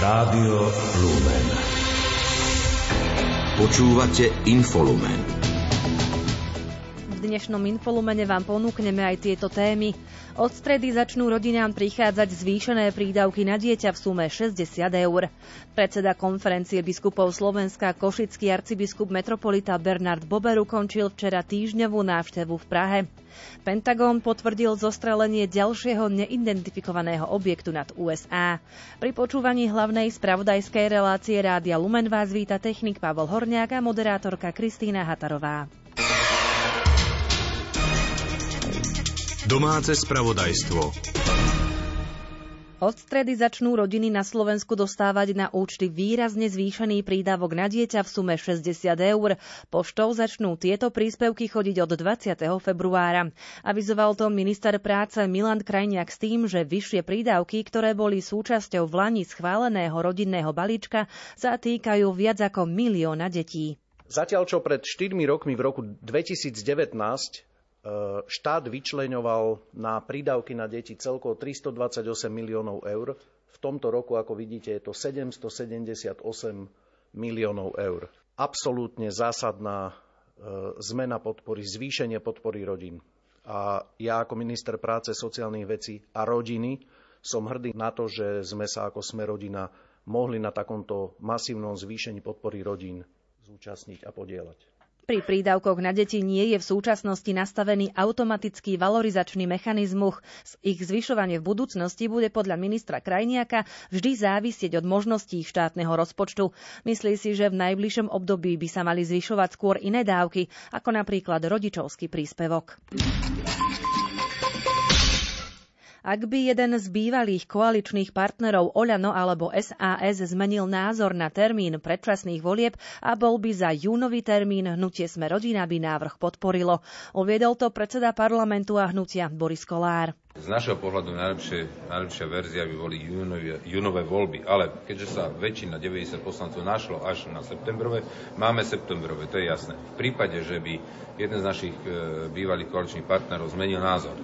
Rádio Lumen. Počúvate Infolumen. V dnešnom Infolumene vám ponúkneme aj tieto témy. Od stredy začnú rodinám prichádzať zvýšené prídavky na dieťa v sume 60 eur. Predseda konferencie biskupov Slovenska Košický arcibiskup metropolita Bernard Bober ukončil včera týždňovú návštevu v Prahe. Pentagon potvrdil zostrelenie ďalšieho neidentifikovaného objektu nad USA. Pri počúvaní hlavnej spravodajskej relácie Rádia Lumen vás víta technik Pavel Horniak a moderátorka Kristýna Hatarová. Domáce spravodajstvo. Od stredy začnú rodiny na Slovensku dostávať na účty výrazne zvýšený prídavok na dieťa v sume 60 eur. Poštou začnú tieto príspevky chodiť od 20. februára. Avizoval to minister práce Milan Krajniak s tým, že vyššie prídavky, ktoré boli súčasťou v Lani schváleného rodinného balíčka, sa týkajú viac ako milióna detí. Zatiaľ, čo pred 4 rokmi v roku 2019 E, štát vyčleňoval na prídavky na deti celkovo 328 miliónov eur. V tomto roku, ako vidíte, je to 778 miliónov eur. Absolútne zásadná e, zmena podpory, zvýšenie podpory rodín. A ja ako minister práce, sociálnych vecí a rodiny som hrdý na to, že sme sa ako sme rodina mohli na takomto masívnom zvýšení podpory rodín zúčastniť a podielať. Pri prídavkoch na deti nie je v súčasnosti nastavený automatický valorizačný mechanizmus. Ich zvyšovanie v budúcnosti bude podľa ministra Krajniaka vždy závisieť od možností štátneho rozpočtu. Myslí si, že v najbližšom období by sa mali zvyšovať skôr iné dávky, ako napríklad rodičovský príspevok. Ak by jeden z bývalých koaličných partnerov Oľano alebo SAS zmenil názor na termín predčasných volieb a bol by za júnový termín, hnutie Sme rodina by návrh podporilo. Uviedol to predseda parlamentu a hnutia Boris Kolár. Z našeho pohľadu najlepšie, najlepšia verzia by boli júnové, júnové voľby, ale keďže sa väčšina 90 poslancov našlo až na septembrové, máme septembrové, to je jasné. V prípade, že by jeden z našich e, bývalých koaličných partnerov zmenil názor,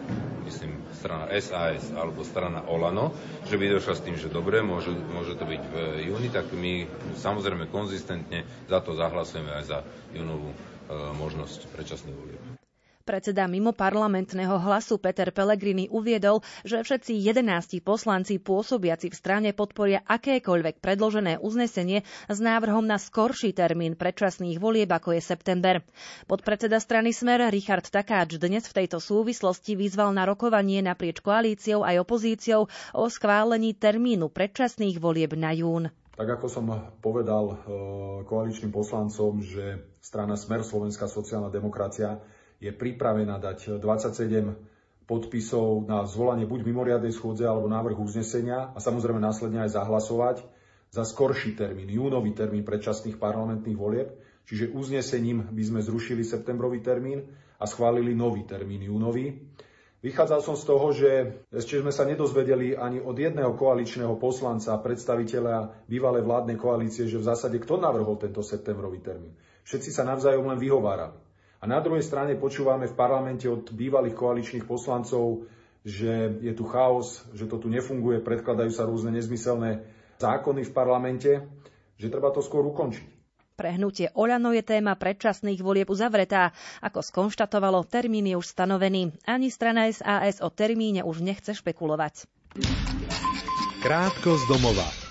myslím strana SAS alebo strana Olano, že by došla s tým, že dobre, môže, môže to byť v júni, tak my samozrejme konzistentne za to zahlasujeme aj za júnovú e, možnosť predčasných volieb. Predseda mimo parlamentného hlasu Peter Pellegrini uviedol, že všetci 11 poslanci pôsobiaci v strane podporia akékoľvek predložené uznesenie s návrhom na skorší termín predčasných volieb, ako je september. Podpredseda strany Smer Richard Takáč dnes v tejto súvislosti vyzval na rokovanie naprieč koalíciou aj opozíciou o schválení termínu predčasných volieb na jún. Tak ako som povedal eh, koaličným poslancom, že strana Smer Slovenská sociálna demokracia je pripravená dať 27 podpisov na zvolanie buď mimoriadnej schôdze alebo návrh uznesenia a samozrejme následne aj zahlasovať za skorší termín, júnový termín predčasných parlamentných volieb, čiže uznesením by sme zrušili septembrový termín a schválili nový termín júnový. Vychádzal som z toho, že ešte sme sa nedozvedeli ani od jedného koaličného poslanca, predstaviteľa bývalej vládnej koalície, že v zásade kto navrhol tento septembrový termín. Všetci sa navzájom len vyhovárali. A na druhej strane počúvame v parlamente od bývalých koaličných poslancov, že je tu chaos, že to tu nefunguje, predkladajú sa rôzne nezmyselné zákony v parlamente, že treba to skôr ukončiť. Pre hnutie Oľano je téma predčasných volieb uzavretá. Ako skonštatovalo, termín je už stanovený. Ani strana SAS o termíne už nechce špekulovať. Krátko z domova.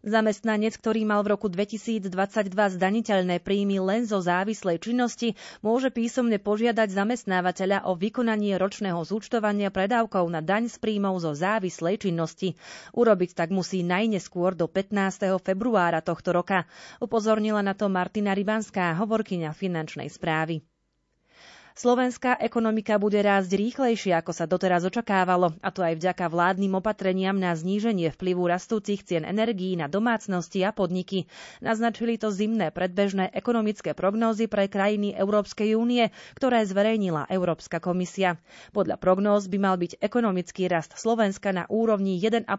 Zamestnanec, ktorý mal v roku 2022 zdaniteľné príjmy len zo závislej činnosti, môže písomne požiadať zamestnávateľa o vykonanie ročného zúčtovania predávkov na daň z príjmov zo závislej činnosti. Urobiť tak musí najneskôr do 15. februára tohto roka. Upozornila na to Martina Rybanská, hovorkyňa finančnej správy. Slovenská ekonomika bude rásť rýchlejšie, ako sa doteraz očakávalo, a to aj vďaka vládnym opatreniam na zníženie vplyvu rastúcich cien energií na domácnosti a podniky. Naznačili to zimné predbežné ekonomické prognózy pre krajiny Európskej únie, ktoré zverejnila Európska komisia. Podľa prognóz by mal byť ekonomický rast Slovenska na úrovni 1,5%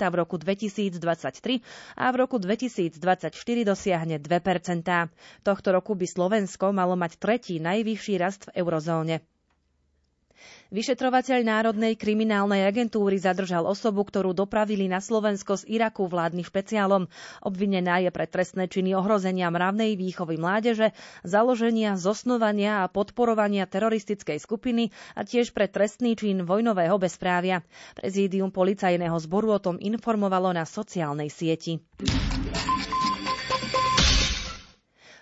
v roku 2023 a v roku 2024 dosiahne 2 Tohto roku by Slovensko malo mať tretí najvyšší rast v eurozóne. Vyšetrovateľ Národnej kriminálnej agentúry zadržal osobu, ktorú dopravili na Slovensko z Iraku vládny špeciálom. Obvinená je pre trestné činy ohrozenia mravnej výchovy mládeže, založenia, zosnovania a podporovania teroristickej skupiny a tiež pre trestný čin vojnového bezprávia. Prezídium policajného zboru o tom informovalo na sociálnej sieti.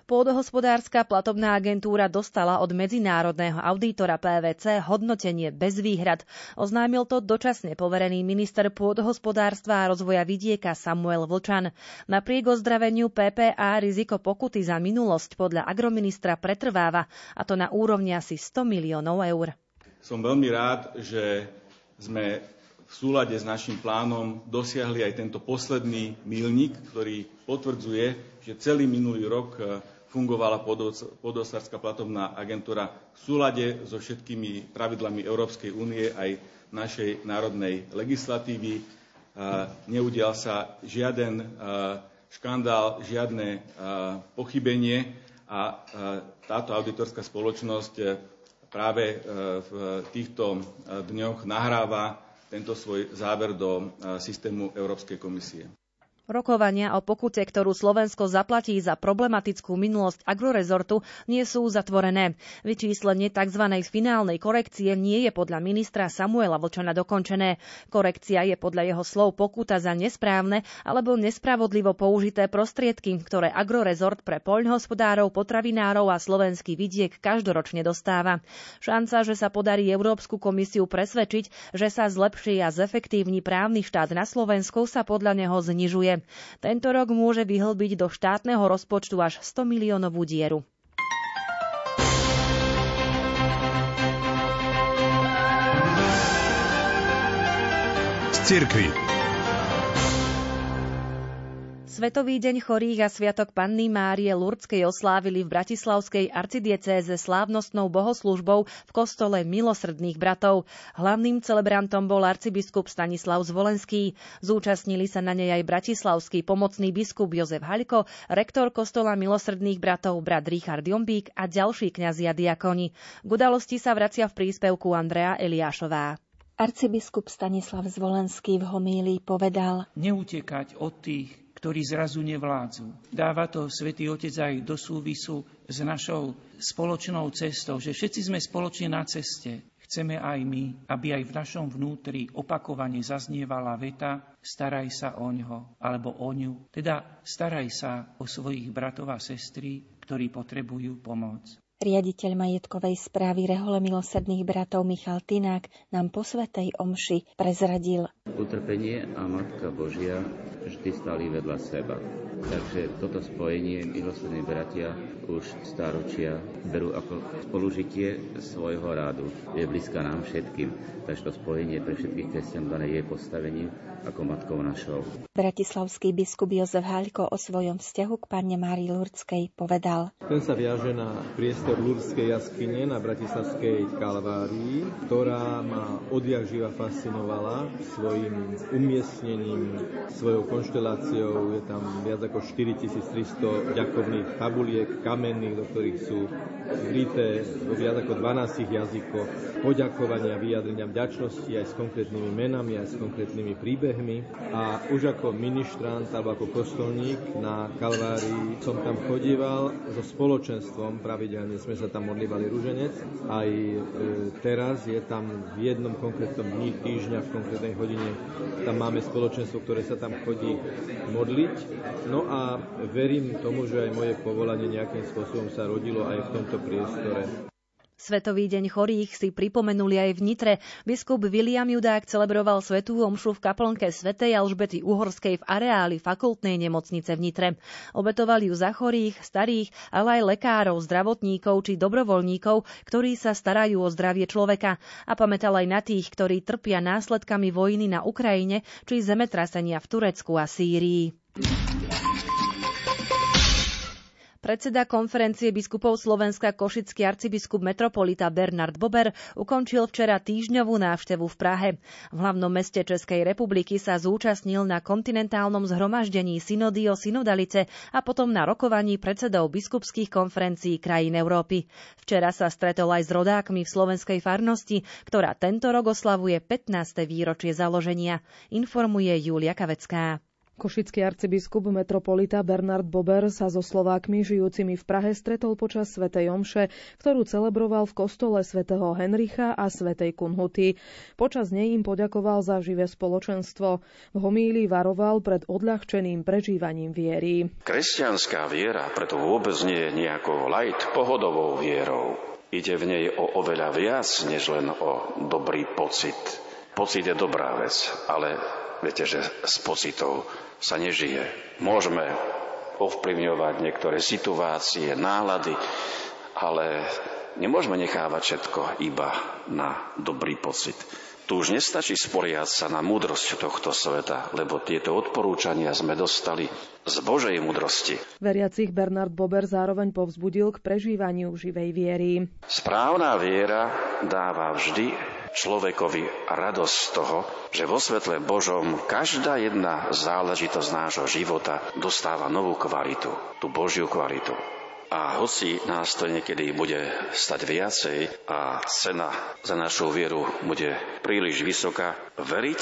Pôdohospodárska platobná agentúra dostala od medzinárodného auditora PVC hodnotenie bez výhrad. Oznámil to dočasne poverený minister pôdohospodárstva a rozvoja vidieka Samuel Vlčan. Napriek ozdraveniu PPA riziko pokuty za minulosť podľa agroministra pretrváva, a to na úrovni asi 100 miliónov eur. Som veľmi rád, že sme v súlade s našim plánom dosiahli aj tento posledný milník, ktorý potvrdzuje, že celý minulý rok fungovala podosárska platobná agentúra v súlade so všetkými pravidlami Európskej únie aj našej národnej legislatívy. Neudial sa žiaden škandál, žiadne pochybenie a táto auditorská spoločnosť práve v týchto dňoch nahráva tento svoj záver do systému Európskej komisie. Rokovania o pokute, ktorú Slovensko zaplatí za problematickú minulosť agrorezortu, nie sú zatvorené. Vyčíslenie tzv. finálnej korekcie nie je podľa ministra Samuela Vlčana dokončené. Korekcia je podľa jeho slov pokuta za nesprávne alebo nespravodlivo použité prostriedky, ktoré agrorezort pre poľnohospodárov, potravinárov a slovenský vidiek každoročne dostáva. Šanca, že sa podarí Európsku komisiu presvedčiť, že sa zlepší a zefektívni právny štát na Slovensku, sa podľa neho znižuje. Tento rok môže vyhlbiť do štátneho rozpočtu až 100 miliónovú dieru. Z. Svetový deň chorých a Sviatok Panny Márie Lurdskej oslávili v Bratislavskej arcidiecéze slávnostnou bohoslužbou v kostole milosrdných bratov. Hlavným celebrantom bol arcibiskup Stanislav Zvolenský. Zúčastnili sa na nej aj bratislavský pomocný biskup Jozef Haľko, rektor kostola milosrdných bratov brat Richard Jombík a ďalší kňazi a diakoni. K udalosti sa vracia v príspevku Andrea Eliášová. Arcibiskup Stanislav Zvolenský v homílii povedal Neutekať od tých, ktorí zrazu nevládzu. Dáva to Svetý Otec aj do súvisu s našou spoločnou cestou, že všetci sme spoločne na ceste. Chceme aj my, aby aj v našom vnútri opakovane zaznievala veta staraj sa o ňo alebo o ňu, teda staraj sa o svojich bratov a sestry, ktorí potrebujú pomoc. Riaditeľ majetkovej správy Rehole milosrdných bratov Michal Tinák nám po Svetej Omši prezradil. Utrpenie a Matka Božia vždy stali vedľa seba. Takže toto spojenie milosrdní bratia už staročia berú ako spolužitie svojho rádu. Je blízka nám všetkým. Takže to spojenie pre všetkých kresťanov jej postavením ako matkou našou. Bratislavský biskup Jozef Haľko o svojom vzťahu k panne Márii Lurdskej povedal. Ten sa viaže na priestor Lurdskej jaskyne na Bratislavskej Kalvárii, ktorá ma odjak živa fascinovala svojim umiestnením, svojou konšteláciou. Je tam viac ako 4300 ďakovných tabuliek, kamenných, do ktorých sú vrité vo viac ako 12 jazykoch poďakovania, vyjadrenia vďačnosti aj s konkrétnymi menami, aj s konkrétnymi príbehmi. A už ako ministrant alebo ako kostolník na Kalvárii som tam chodíval so spoločenstvom, pravidelne sme sa tam modlívali rúženec. Aj e, teraz je tam v jednom konkrétnom dni, týždňa, v konkrétnej hodine, tam máme spoločenstvo, ktoré sa tam chodí modliť. No a verím tomu, že aj moje povolanie nejakým spôsobom sa rodilo aj v tomto priestore. Svetový deň chorých si pripomenuli aj v Nitre. Biskup William Judák celebroval svetú omšu v kaplnke svätej Alžbety Uhorskej v areáli fakultnej nemocnice v Nitre. Obetovali ju za chorých, starých, ale aj lekárov, zdravotníkov či dobrovoľníkov, ktorí sa starajú o zdravie človeka a pamätal aj na tých, ktorí trpia následkami vojny na Ukrajine či zemetrasenia v Turecku a Sýrii. Predseda konferencie biskupov Slovenska Košický arcibiskup metropolita Bernard Bober ukončil včera týždňovú návštevu v Prahe. V hlavnom meste Českej republiky sa zúčastnil na kontinentálnom zhromaždení synody o synodalice a potom na rokovaní predsedov biskupských konferencií krajín Európy. Včera sa stretol aj s rodákmi v slovenskej farnosti, ktorá tento rok oslavuje 15. výročie založenia, informuje Julia Kavecká. Košický arcibiskup metropolita Bernard Bober sa so Slovákmi žijúcimi v Prahe stretol počas svätej Omše, ktorú celebroval v kostole svätého Henricha a svätej Kunhuty. Počas nej im poďakoval za živé spoločenstvo. V homílii varoval pred odľahčeným prežívaním viery. Kresťanská viera preto vôbec nie je nejakou light pohodovou vierou. Ide v nej o oveľa viac, než len o dobrý pocit. Pocit je dobrá vec, ale viete, že s pocitov sa nežije. Môžeme ovplyvňovať niektoré situácie, nálady, ale nemôžeme nechávať všetko iba na dobrý pocit. Tu už nestačí spoliať sa na múdrosť tohto sveta, lebo tieto odporúčania sme dostali z Božej múdrosti. Veriacich Bernard Bober zároveň povzbudil k prežívaniu živej viery. Správna viera dáva vždy človekovi radosť z toho, že vo svetle Božom každá jedna záležitosť nášho života dostáva novú kvalitu, tú Božiu kvalitu. A hoci nás to niekedy bude stať viacej a cena za našu vieru bude príliš vysoká, veriť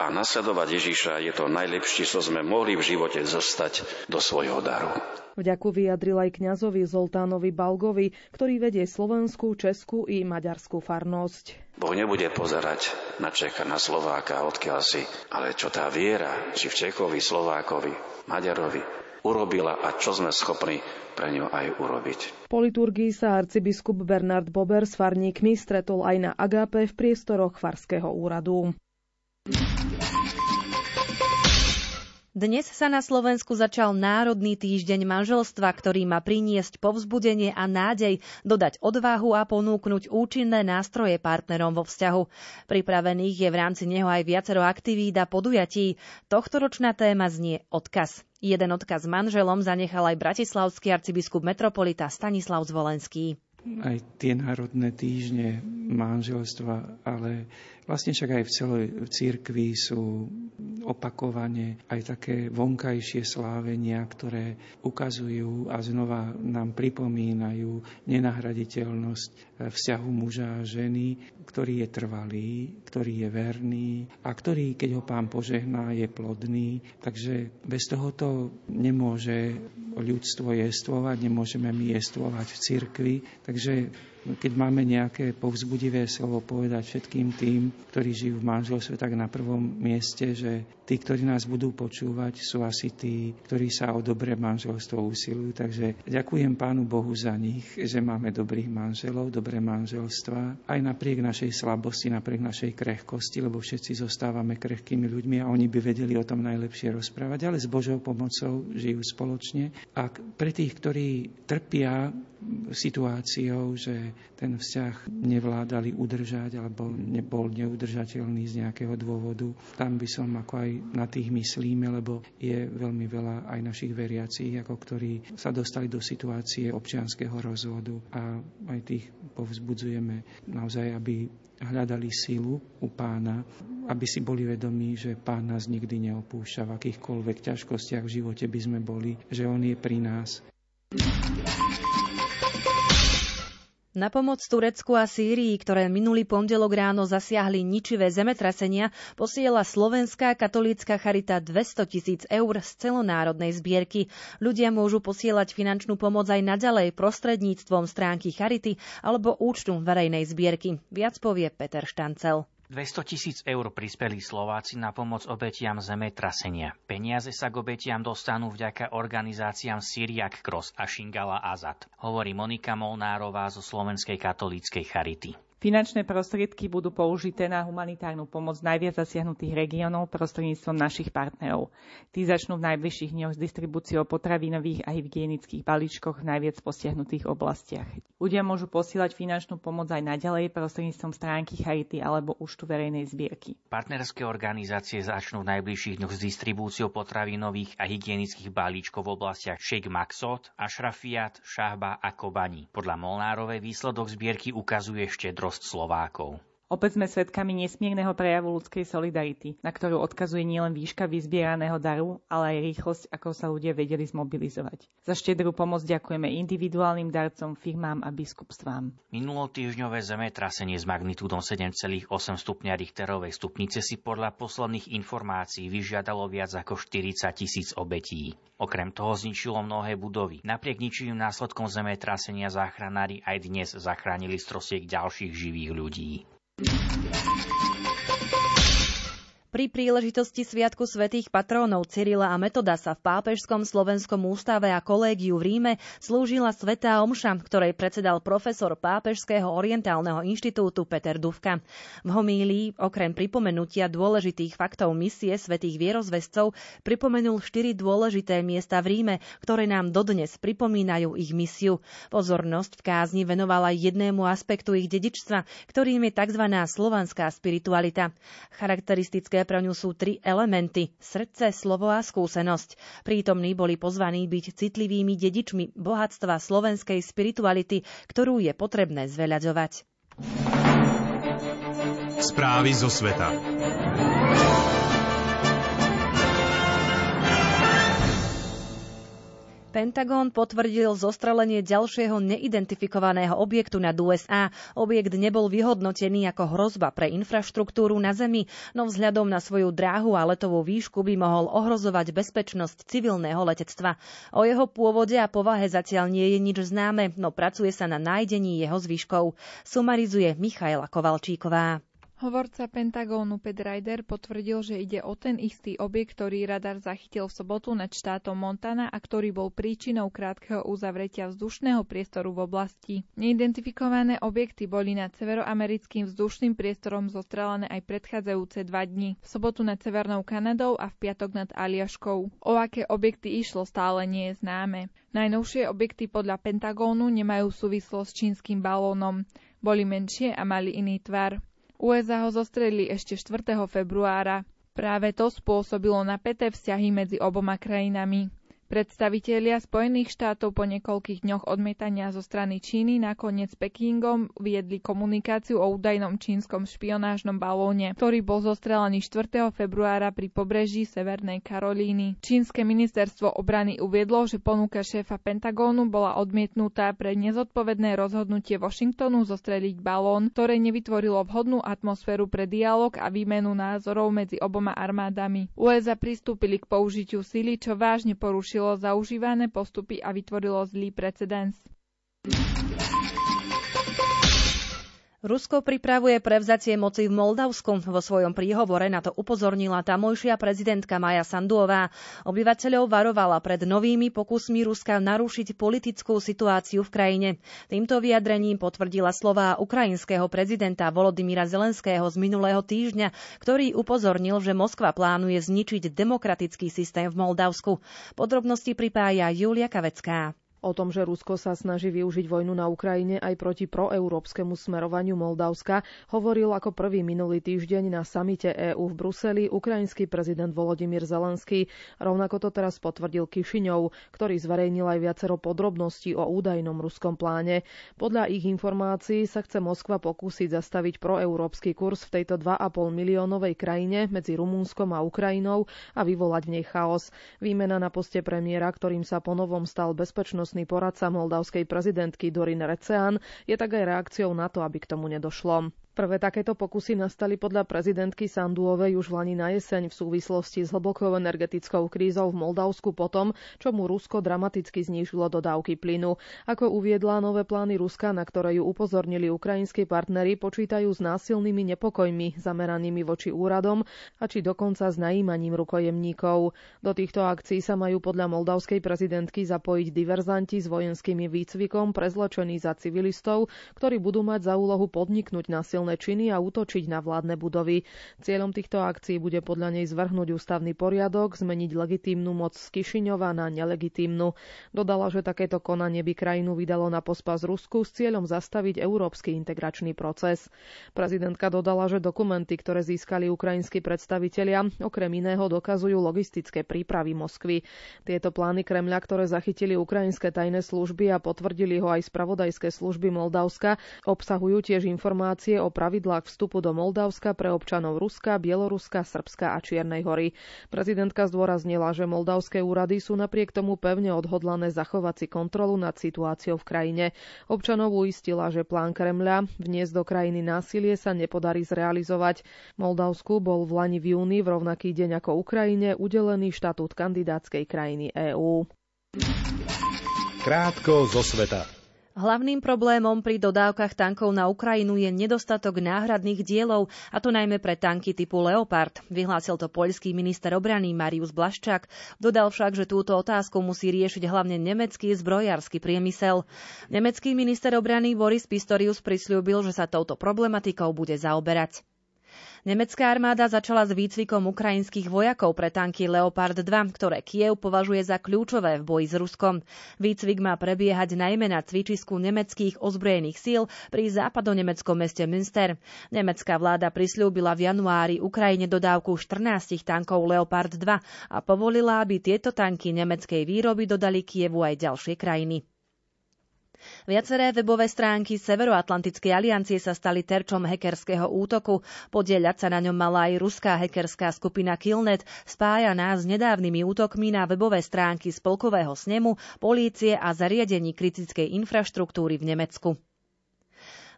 a nasledovať Ježiša je to najlepšie, čo sme mohli v živote zostať do svojho daru. Vďaku vyjadril aj kňazovi Zoltánovi Balgovi, ktorý vedie slovenskú, českú i maďarskú farnosť. Boh nebude pozerať na Čecha, na Slováka, odkiaľ si, ale čo tá viera, či v Čechovi, Slovákovi, Maďarovi urobila a čo sme schopní pre ňu aj urobiť. Po liturgii sa arcibiskup Bernard Bober s farníkmi stretol aj na Agape v priestoroch Farského úradu. Dnes sa na Slovensku začal Národný týždeň manželstva, ktorý má priniesť povzbudenie a nádej, dodať odvahu a ponúknuť účinné nástroje partnerom vo vzťahu. Pripravených je v rámci neho aj viacero aktivít a podujatí. Tohtoročná téma znie odkaz. Jeden odkaz manželom zanechal aj bratislavský arcibiskup metropolita Stanislav Zvolenský aj tie národné týždne manželstva, ale Vlastne však aj v celej církvi sú opakovane aj také vonkajšie slávenia, ktoré ukazujú a znova nám pripomínajú nenahraditeľnosť vzťahu muža a ženy, ktorý je trvalý, ktorý je verný a ktorý, keď ho pán požehná, je plodný. Takže bez tohoto nemôže ľudstvo jestvovať, nemôžeme my jestvovať v cirkvi. Takže keď máme nejaké povzbudivé slovo povedať všetkým tým, ktorí žijú v manželstve, tak na prvom mieste, že tí, ktorí nás budú počúvať, sú asi tí, ktorí sa o dobré manželstvo usilujú. Takže ďakujem Pánu Bohu za nich, že máme dobrých manželov, dobré manželstva, aj napriek našej slabosti, napriek našej krehkosti, lebo všetci zostávame krehkými ľuďmi a oni by vedeli o tom najlepšie rozprávať, ale s Božou pomocou žijú spoločne. A pre tých, ktorí trpia situáciou, že ten vzťah nevládali udržať alebo nebol neudržateľný z nejakého dôvodu. Tam by som ako aj na tých myslíme, lebo je veľmi veľa aj našich veriacich, ako ktorí sa dostali do situácie občianského rozvodu a aj tých povzbudzujeme naozaj, aby hľadali silu u pána, aby si boli vedomí, že pán nás nikdy neopúšťa v akýchkoľvek ťažkostiach v živote by sme boli, že on je pri nás. Na pomoc Turecku a Sýrii, ktoré minulý pondelok ráno zasiahli ničivé zemetrasenia, posiela Slovenská katolícka charita 200 tisíc eur z celonárodnej zbierky. Ľudia môžu posielať finančnú pomoc aj naďalej prostredníctvom stránky charity alebo účtu verejnej zbierky. Viac povie Peter Štancel. 200 tisíc eur prispeli Slováci na pomoc obetiam zemetrasenia. Peniaze sa k obetiam dostanú vďaka organizáciám Syriak Cross a Šingala Azad, hovorí Monika Molnárová zo Slovenskej katolíckej charity. Finančné prostriedky budú použité na humanitárnu pomoc najviac zasiahnutých regiónov prostredníctvom našich partnerov. Tí začnú v najbližších dňoch s distribúciou potravinových a hygienických balíčkoch v najviac postiahnutých oblastiach. Ľudia môžu posielať finančnú pomoc aj naďalej prostredníctvom stránky Charity alebo účtu verejnej zbierky. Partnerské organizácie začnú v najbližších dňoch s distribúciou potravinových a hygienických balíčkov v oblastiach Sheikh Maksot, Ašrafiat, Šahba a Kobani. Podľa Molnárovej výsledok zbierky ukazuje štedro štedrosť Slovákov. Opäť sme svedkami nesmierneho prejavu ľudskej solidarity, na ktorú odkazuje nielen výška vyzbieraného daru, ale aj rýchlosť, ako sa ľudia vedeli zmobilizovať. Za štedrú pomoc ďakujeme individuálnym darcom, firmám a biskupstvám. Minulotýžňové zemetrasenie s magnitúdom 7,8 stupňa Richterovej stupnice si podľa posledných informácií vyžiadalo viac ako 40 tisíc obetí. Okrem toho zničilo mnohé budovy. Napriek ničivým následkom zemetrasenia záchranári aj dnes zachránili strosiek ďalších živých ľudí. 何? Pri príležitosti Sviatku svätých patrónov Cyrila a Metodasa v Pápežskom slovenskom ústave a kolégiu v Ríme slúžila Svetá Omša, ktorej predsedal profesor Pápežského orientálneho inštitútu Peter Duvka. V homílii, okrem pripomenutia dôležitých faktov misie svätých vierozvescov, pripomenul štyri dôležité miesta v Ríme, ktoré nám dodnes pripomínajú ich misiu. Pozornosť v kázni venovala jednému aspektu ich dedičstva, ktorým je tzv. slovanská spiritualita. Charakteristické pre ňu sú tri elementy – srdce, slovo a skúsenosť. Prítomní boli pozvaní byť citlivými dedičmi bohatstva slovenskej spirituality, ktorú je potrebné zveľaďovať. Správy zo sveta. Pentagon potvrdil zostrelenie ďalšieho neidentifikovaného objektu nad USA. Objekt nebol vyhodnotený ako hrozba pre infraštruktúru na Zemi, no vzhľadom na svoju dráhu a letovú výšku by mohol ohrozovať bezpečnosť civilného letectva. O jeho pôvode a povahe zatiaľ nie je nič známe, no pracuje sa na nájdení jeho zvyškov. Sumarizuje Michaela Kovalčíková. Hovorca Pentagónu Pet Ryder potvrdil, že ide o ten istý objekt, ktorý radar zachytil v sobotu nad štátom Montana a ktorý bol príčinou krátkeho uzavretia vzdušného priestoru v oblasti. Neidentifikované objekty boli nad severoamerickým vzdušným priestorom zostrelené aj predchádzajúce dva dni. V sobotu nad Severnou Kanadou a v piatok nad Aliaškou. O aké objekty išlo stále nie je známe. Najnovšie objekty podľa Pentagónu nemajú súvislosť s čínskym balónom. Boli menšie a mali iný tvar. USA ho zostrelili ešte 4. februára. Práve to spôsobilo napäté vzťahy medzi oboma krajinami. Predstavitelia Spojených štátov po niekoľkých dňoch odmietania zo strany Číny nakoniec Pekingom viedli komunikáciu o údajnom čínskom špionážnom balóne, ktorý bol zostrelený 4. februára pri pobreží Severnej Karolíny. Čínske ministerstvo obrany uviedlo, že ponuka šéfa Pentagónu bola odmietnutá pre nezodpovedné rozhodnutie Washingtonu zostreliť balón, ktoré nevytvorilo vhodnú atmosféru pre dialog a výmenu názorov medzi oboma armádami. USA pristúpili k použitiu sily, čo vážne porušilo zlepšilo zaužívané postupy a vytvorilo zlý precedens. Rusko pripravuje prevzatie moci v Moldavsku. Vo svojom príhovore na to upozornila tamojšia prezidentka Maja Sanduová. Obyvateľov varovala pred novými pokusmi Ruska narušiť politickú situáciu v krajine. Týmto vyjadrením potvrdila slová ukrajinského prezidenta Volodymyra Zelenského z minulého týždňa, ktorý upozornil, že Moskva plánuje zničiť demokratický systém v Moldavsku. Podrobnosti pripája Julia Kavecká. O tom, že Rusko sa snaží využiť vojnu na Ukrajine aj proti proeurópskemu smerovaniu Moldavska, hovoril ako prvý minulý týždeň na samite EÚ v Bruseli ukrajinský prezident Volodymyr Zelenský. Rovnako to teraz potvrdil Kišiňov, ktorý zverejnil aj viacero podrobností o údajnom ruskom pláne. Podľa ich informácií sa chce Moskva pokúsiť zastaviť proeurópsky kurz v tejto 2,5 miliónovej krajine medzi Rumúnskom a Ukrajinou a vyvolať v nej chaos. Výmena na poste premiéra, ktorým sa ponovom stal bezpečnosť bezpečnostný poradca moldavskej prezidentky Dorin Recean je tak aj reakciou na to, aby k tomu nedošlo. Prvé takéto pokusy nastali podľa prezidentky Sanduovej už v Lani na jeseň v súvislosti s hlbokou energetickou krízou v Moldavsku potom, čo mu Rusko dramaticky znížilo dodávky plynu. Ako uviedla, nové plány Ruska, na ktoré ju upozornili ukrajinskí partnery, počítajú s násilnými nepokojmi zameranými voči úradom a či dokonca s najímaním rukojemníkov. Do týchto akcií sa majú podľa moldavskej prezidentky zapojiť diverzanti s vojenskými výcvikom prezlečení za civilistov, ktorí budú mať za úlohu podniknúť násilné násilné činy a útočiť na vládne budovy. Cieľom týchto akcií bude podľa nej zvrhnúť ústavný poriadok, zmeniť legitímnu moc z Kišiňova na nelegitímnu. Dodala, že takéto konanie by krajinu vydalo na pospas Rusku s cieľom zastaviť európsky integračný proces. Prezidentka dodala, že dokumenty, ktoré získali ukrajinskí predstavitelia, okrem iného dokazujú logistické prípravy Moskvy. Tieto plány Kremľa, ktoré zachytili ukrajinské tajné služby a potvrdili ho aj spravodajské služby Moldavska, obsahujú tiež informácie o pravidlách vstupu do Moldavska pre občanov Ruska, Bieloruska, Srbska a Čiernej hory. Prezidentka zdôraznila, že moldavské úrady sú napriek tomu pevne odhodlané zachovať si kontrolu nad situáciou v krajine. Občanov uistila, že plán Kremľa vniesť do krajiny násilie sa nepodarí zrealizovať. Moldavsku bol v Lani v júni v rovnaký deň ako Ukrajine udelený štatút kandidátskej krajiny EÚ. Krátko zo sveta. Hlavným problémom pri dodávkach tankov na Ukrajinu je nedostatok náhradných dielov, a to najmä pre tanky typu Leopard. Vyhlásil to poľský minister obrany Marius Blaščák. Dodal však, že túto otázku musí riešiť hlavne nemecký zbrojársky priemysel. Nemecký minister obrany Boris Pistorius prisľúbil, že sa touto problematikou bude zaoberať. Nemecká armáda začala s výcvikom ukrajinských vojakov pre tanky Leopard 2, ktoré Kiev považuje za kľúčové v boji s Ruskom. Výcvik má prebiehať najmä na cvičisku nemeckých ozbrojených síl pri západonemeckom meste Münster. Nemecká vláda prislúbila v januári Ukrajine dodávku 14 tankov Leopard 2 a povolila, aby tieto tanky nemeckej výroby dodali Kievu aj ďalšie krajiny. Viaceré webové stránky Severoatlantickej aliancie sa stali terčom hackerského útoku. Podieľať sa na ňom mala aj ruská hackerská skupina Killnet, spájaná s nedávnymi útokmi na webové stránky Spolkového snemu, polície a zariadení kritickej infraštruktúry v Nemecku.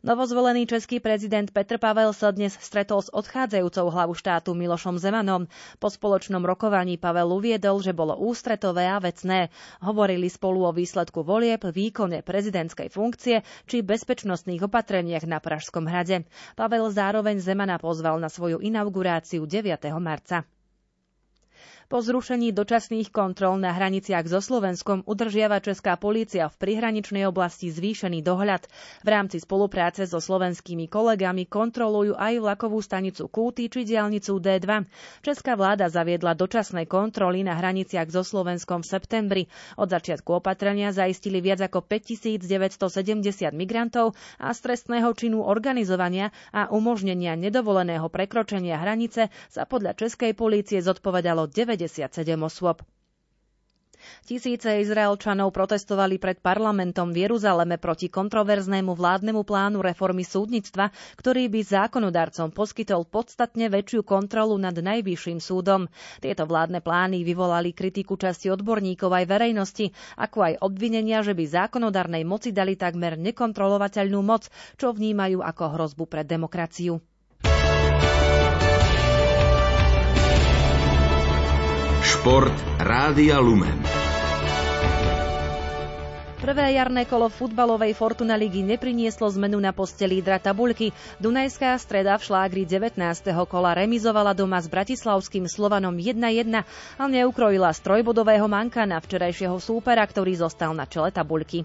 Novozvolený český prezident Petr Pavel sa dnes stretol s odchádzajúcou hlavu štátu Milošom Zemanom. Po spoločnom rokovaní Pavel uviedol, že bolo ústretové a vecné. Hovorili spolu o výsledku volieb, výkone prezidentskej funkcie či bezpečnostných opatreniach na Pražskom hrade. Pavel zároveň Zemana pozval na svoju inauguráciu 9. marca. Po zrušení dočasných kontrol na hraniciach so Slovenskom udržiava Česká polícia v prihraničnej oblasti zvýšený dohľad. V rámci spolupráce so slovenskými kolegami kontrolujú aj vlakovú stanicu Kúty či diálnicu D2. Česká vláda zaviedla dočasné kontroly na hraniciach so Slovenskom v septembri. Od začiatku opatrenia zaistili viac ako 5970 migrantov a stresného činu organizovania a umožnenia nedovoleného prekročenia hranice sa podľa Českej polície zodpovedalo 9 57 osôb. Tisíce Izraelčanov protestovali pred parlamentom v Jeruzaleme proti kontroverznému vládnemu plánu reformy súdnictva, ktorý by zákonodarcom poskytol podstatne väčšiu kontrolu nad najvyšším súdom. Tieto vládne plány vyvolali kritiku časti odborníkov aj verejnosti, ako aj obvinenia, že by zákonodarnej moci dali takmer nekontrolovateľnú moc, čo vnímajú ako hrozbu pre demokraciu. Šport Rádia Lumen. Prvé jarné kolo futbalovej Fortuna ligy neprinieslo zmenu na poste lídra tabuľky. Dunajská streda v šlágri 19. kola remizovala doma s bratislavským Slovanom 1-1 a neukrojila z trojbodového manka na včerajšieho súpera, ktorý zostal na čele tabuľky.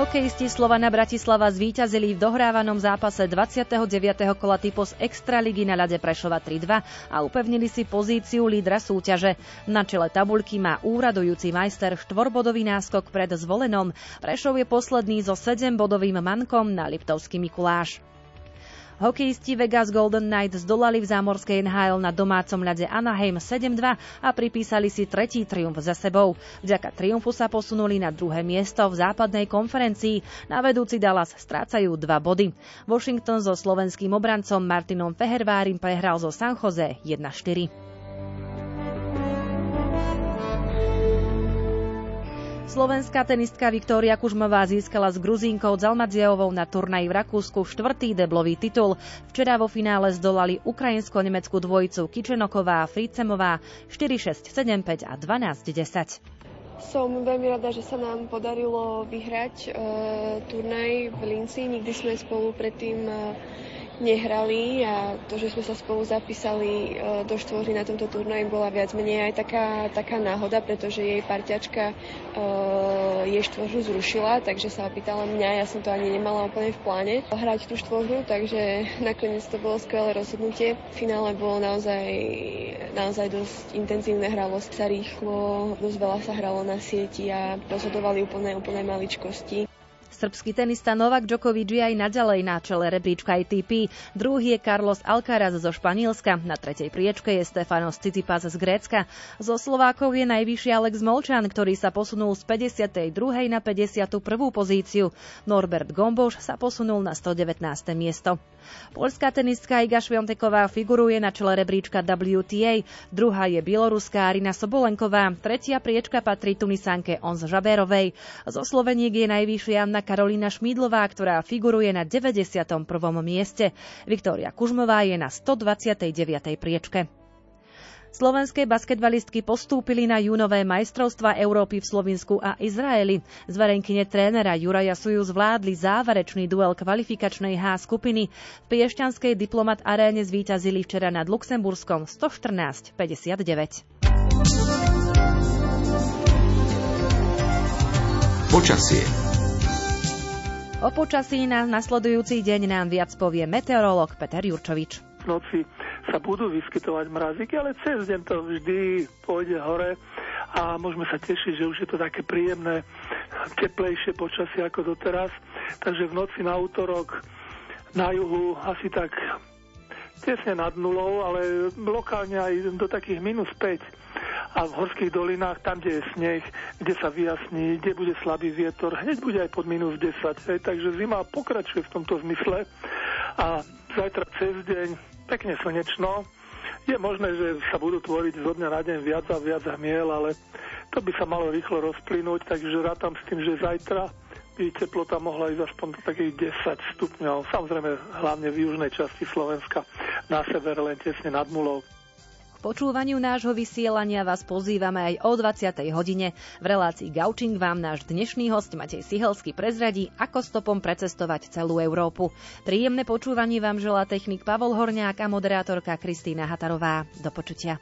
Hokejisti Slovana Bratislava zvíťazili v dohrávanom zápase 29. kola typos Extraligy na ľade Prešova 3-2 a upevnili si pozíciu lídra súťaže. Na čele tabuľky má úradujúci majster štvorbodový náskok pred zvolenom. Prešov je posledný so 7-bodovým mankom na Liptovský Mikuláš. Hokejisti Vegas Golden Knights zdolali v zámorskej NHL na domácom ľade Anaheim 7-2 a pripísali si tretí triumf za sebou. Vďaka triumfu sa posunuli na druhé miesto v západnej konferencii. Na vedúci Dallas strácajú dva body. Washington so slovenským obrancom Martinom Fehervárim prehral zo San Jose 1-4. Slovenská tenistka Viktória Kužmová získala s Gruzínkou Zalmadzievou na turnaji v Rakúsku štvrtý deblový titul. Včera vo finále zdolali ukrajinsko-nemeckú dvojicu Kičenoková a Fricemová 4-6, 7-5 a 12-10. Som veľmi rada, že sa nám podarilo vyhrať e, turnaj v Linci. Nikdy sme spolu predtým e, nehrali a to, že sme sa spolu zapísali e, do štvory na tomto turnaji bola viac menej aj taká, taká náhoda, pretože jej parťačka uh, jej štvoru zrušila, takže sa opýtala mňa, ja som to ani nemala úplne v pláne hrať tú štvoru, takže nakoniec to bolo skvelé rozhodnutie. V finále bolo naozaj, naozaj dosť intenzívne, hralo sa rýchlo, dosť veľa sa hralo na sieti a rozhodovali úplne, úplne maličkosti. Srbský tenista Novak Djokovic je aj naďalej na čele rebríčka ATP. Druhý je Carlos Alcaraz zo Španielska. Na tretej priečke je Stefanos Tsitsipas z Grécka. Zo Slovákov je najvyšší Alex Molčan, ktorý sa posunul z 52. na 51. pozíciu. Norbert Gomboš sa posunul na 119. miesto. Polská tenistka Iga Švionteková figuruje na čele rebríčka WTA, druhá je bieloruská Arina Sobolenková, tretia priečka patrí Tunisanke Onz Žabérovej. Zo Sloveniek je najvyššia Anna Karolina Šmídlová, ktorá figuruje na 91. mieste. Viktória Kužmová je na 129. priečke. Slovenské basketbalistky postúpili na júnové majstrovstva Európy v Slovensku a Izraeli. Z varenkyne trénera Juraja Suju zvládli záverečný duel kvalifikačnej H skupiny. V Piešťanskej diplomat aréne zvíťazili včera nad Luxemburskom 114-59. Počasie O počasí na nasledujúci deň nám viac povie meteorológ Peter Jurčovič. V noci sa budú vyskytovať mrazíky, ale cez deň to vždy pôjde hore a môžeme sa tešiť, že už je to také príjemné, teplejšie počasie ako doteraz. Takže v noci na útorok na juhu asi tak tesne nad nulou, ale lokálne aj do takých minus 5 a v horských dolinách, tam, kde je sneh, kde sa vyjasní, kde bude slabý vietor, hneď bude aj pod minus 10. Hej, takže zima pokračuje v tomto zmysle a zajtra cez deň pekne slnečno. Je možné, že sa budú tvoriť zo dňa na deň viac a viac hmiel, ale to by sa malo rýchlo rozplynúť, takže rátam s tým, že zajtra by teplota mohla ísť aspoň do takých 10 stupňov. Samozrejme, hlavne v južnej časti Slovenska, na sever len tesne nad nulou počúvaniu nášho vysielania vás pozývame aj o 20. hodine. V relácii Gaučing vám náš dnešný host Matej Sihelský prezradí, ako stopom precestovať celú Európu. Príjemné počúvanie vám želá technik Pavol Horňák a moderátorka Kristýna Hatarová. Do počutia.